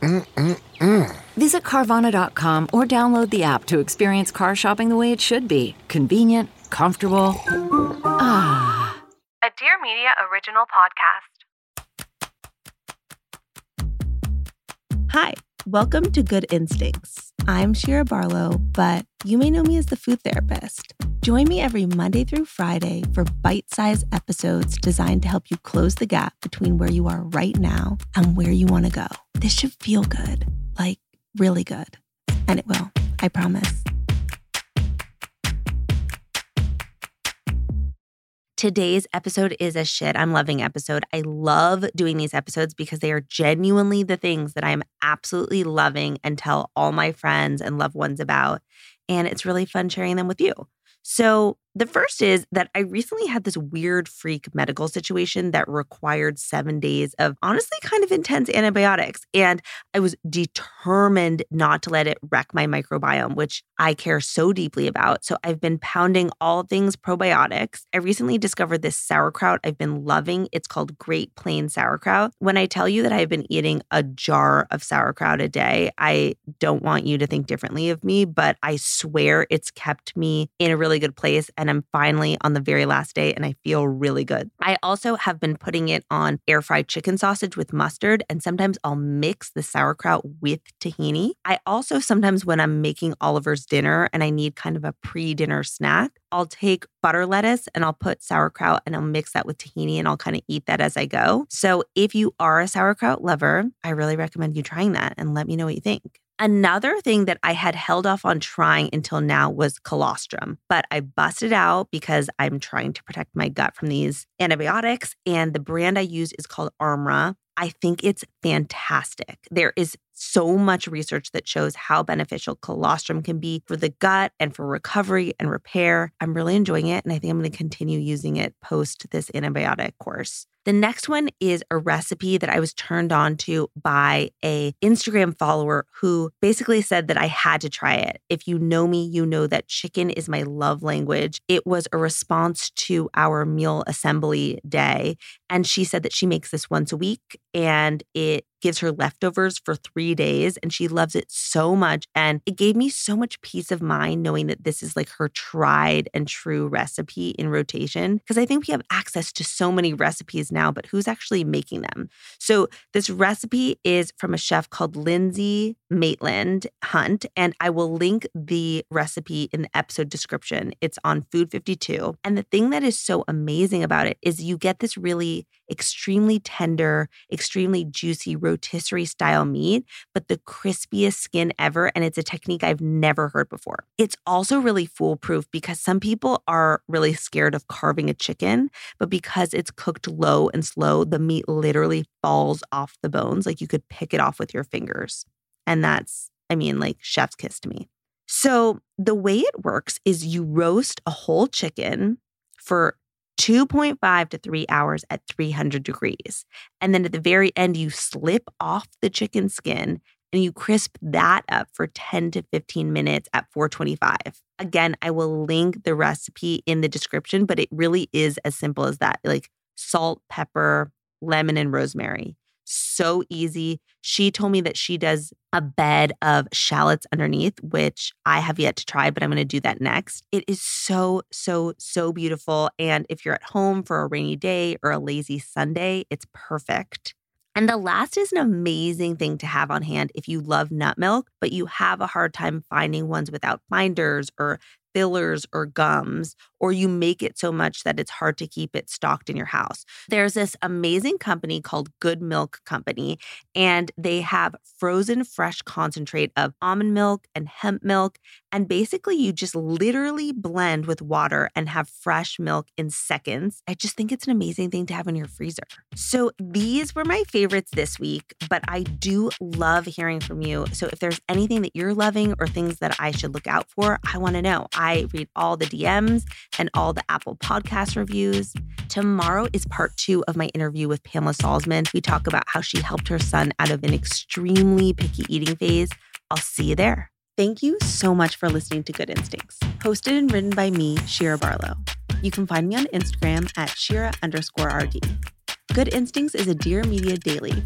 Mm-mm-mm. Visit Carvana.com or download the app to experience car shopping the way it should be convenient, comfortable. Ah. A Dear Media original podcast. Hi, welcome to Good Instincts. I'm Shira Barlow, but you may know me as the food therapist. Join me every Monday through Friday for bite sized episodes designed to help you close the gap between where you are right now and where you want to go. This should feel good, like really good. And it will, I promise. Today's episode is a shit I'm loving episode. I love doing these episodes because they are genuinely the things that I'm absolutely loving and tell all my friends and loved ones about. And it's really fun sharing them with you. So, the first is that I recently had this weird freak medical situation that required seven days of honestly kind of intense antibiotics. And I was determined not to let it wreck my microbiome, which I care so deeply about. So I've been pounding all things probiotics. I recently discovered this sauerkraut I've been loving. It's called Great Plain Sauerkraut. When I tell you that I've been eating a jar of sauerkraut a day, I don't want you to think differently of me, but I swear it's kept me in a really good place and I'm finally on the very last day and I feel really good. I also have been putting it on air fried chicken sausage with mustard and sometimes I'll mix the sauerkraut with tahini. I also sometimes when I'm making Oliver's dinner and I need kind of a pre-dinner snack, I'll take butter lettuce and I'll put sauerkraut and I'll mix that with tahini and I'll kind of eat that as I go. So if you are a sauerkraut lover, I really recommend you trying that and let me know what you think. Another thing that I had held off on trying until now was colostrum, but I busted out because I'm trying to protect my gut from these antibiotics. And the brand I use is called Armra. I think it's fantastic. There is so much research that shows how beneficial colostrum can be for the gut and for recovery and repair. I'm really enjoying it, and I think I'm going to continue using it post this antibiotic course. The next one is a recipe that I was turned on to by a Instagram follower who basically said that I had to try it. If you know me, you know that chicken is my love language. It was a response to our meal assembly day and she said that she makes this once a week and it gives her leftovers for three days and she loves it so much. And it gave me so much peace of mind knowing that this is like her tried and true recipe in rotation. Because I think we have access to so many recipes now, but who's actually making them? So this recipe is from a chef called Lindsay Maitland Hunt. And I will link the recipe in the episode description. It's on Food 52. And the thing that is so amazing about it is you get this really extremely tender, extremely juicy rotisserie style meat, but the crispiest skin ever. And it's a technique I've never heard before. It's also really foolproof because some people are really scared of carving a chicken, but because it's cooked low and slow, the meat literally falls off the bones. Like you could pick it off with your fingers. And that's, I mean, like chef's kiss to me. So the way it works is you roast a whole chicken for 2.5 to 3 hours at 300 degrees. And then at the very end, you slip off the chicken skin and you crisp that up for 10 to 15 minutes at 425. Again, I will link the recipe in the description, but it really is as simple as that like salt, pepper, lemon, and rosemary so easy. She told me that she does a bed of shallots underneath, which I have yet to try, but I'm going to do that next. It is so, so, so beautiful. And if you're at home for a rainy day or a lazy Sunday, it's perfect. And the last is an amazing thing to have on hand if you love nut milk, but you have a hard time finding ones without binders or fillers or gums, or you make it so much that it's hard to keep it stocked in your house. There's this amazing company called GoodMylk Company, and they have frozen fresh concentrate of almond milk and hemp milk. And basically, you just literally blend with water and have fresh milk in seconds. I just think it's an amazing thing to have in your freezer. So, these were my favorites this week, but I do love hearing from you. So, if there's anything that you're loving or things that I should look out for, I want to know. I read all the DMs and all the Apple podcast reviews. Tomorrow is part two of my interview with Pamela Salzman. We talk about how she helped her son out of an extremely picky eating phase. I'll see you there. Thank you so much for listening to Good Instincts, hosted and written by me, Shira Barlow. You can find me on Instagram at Shira underscore RD. Good Instincts is a Dear Media Daily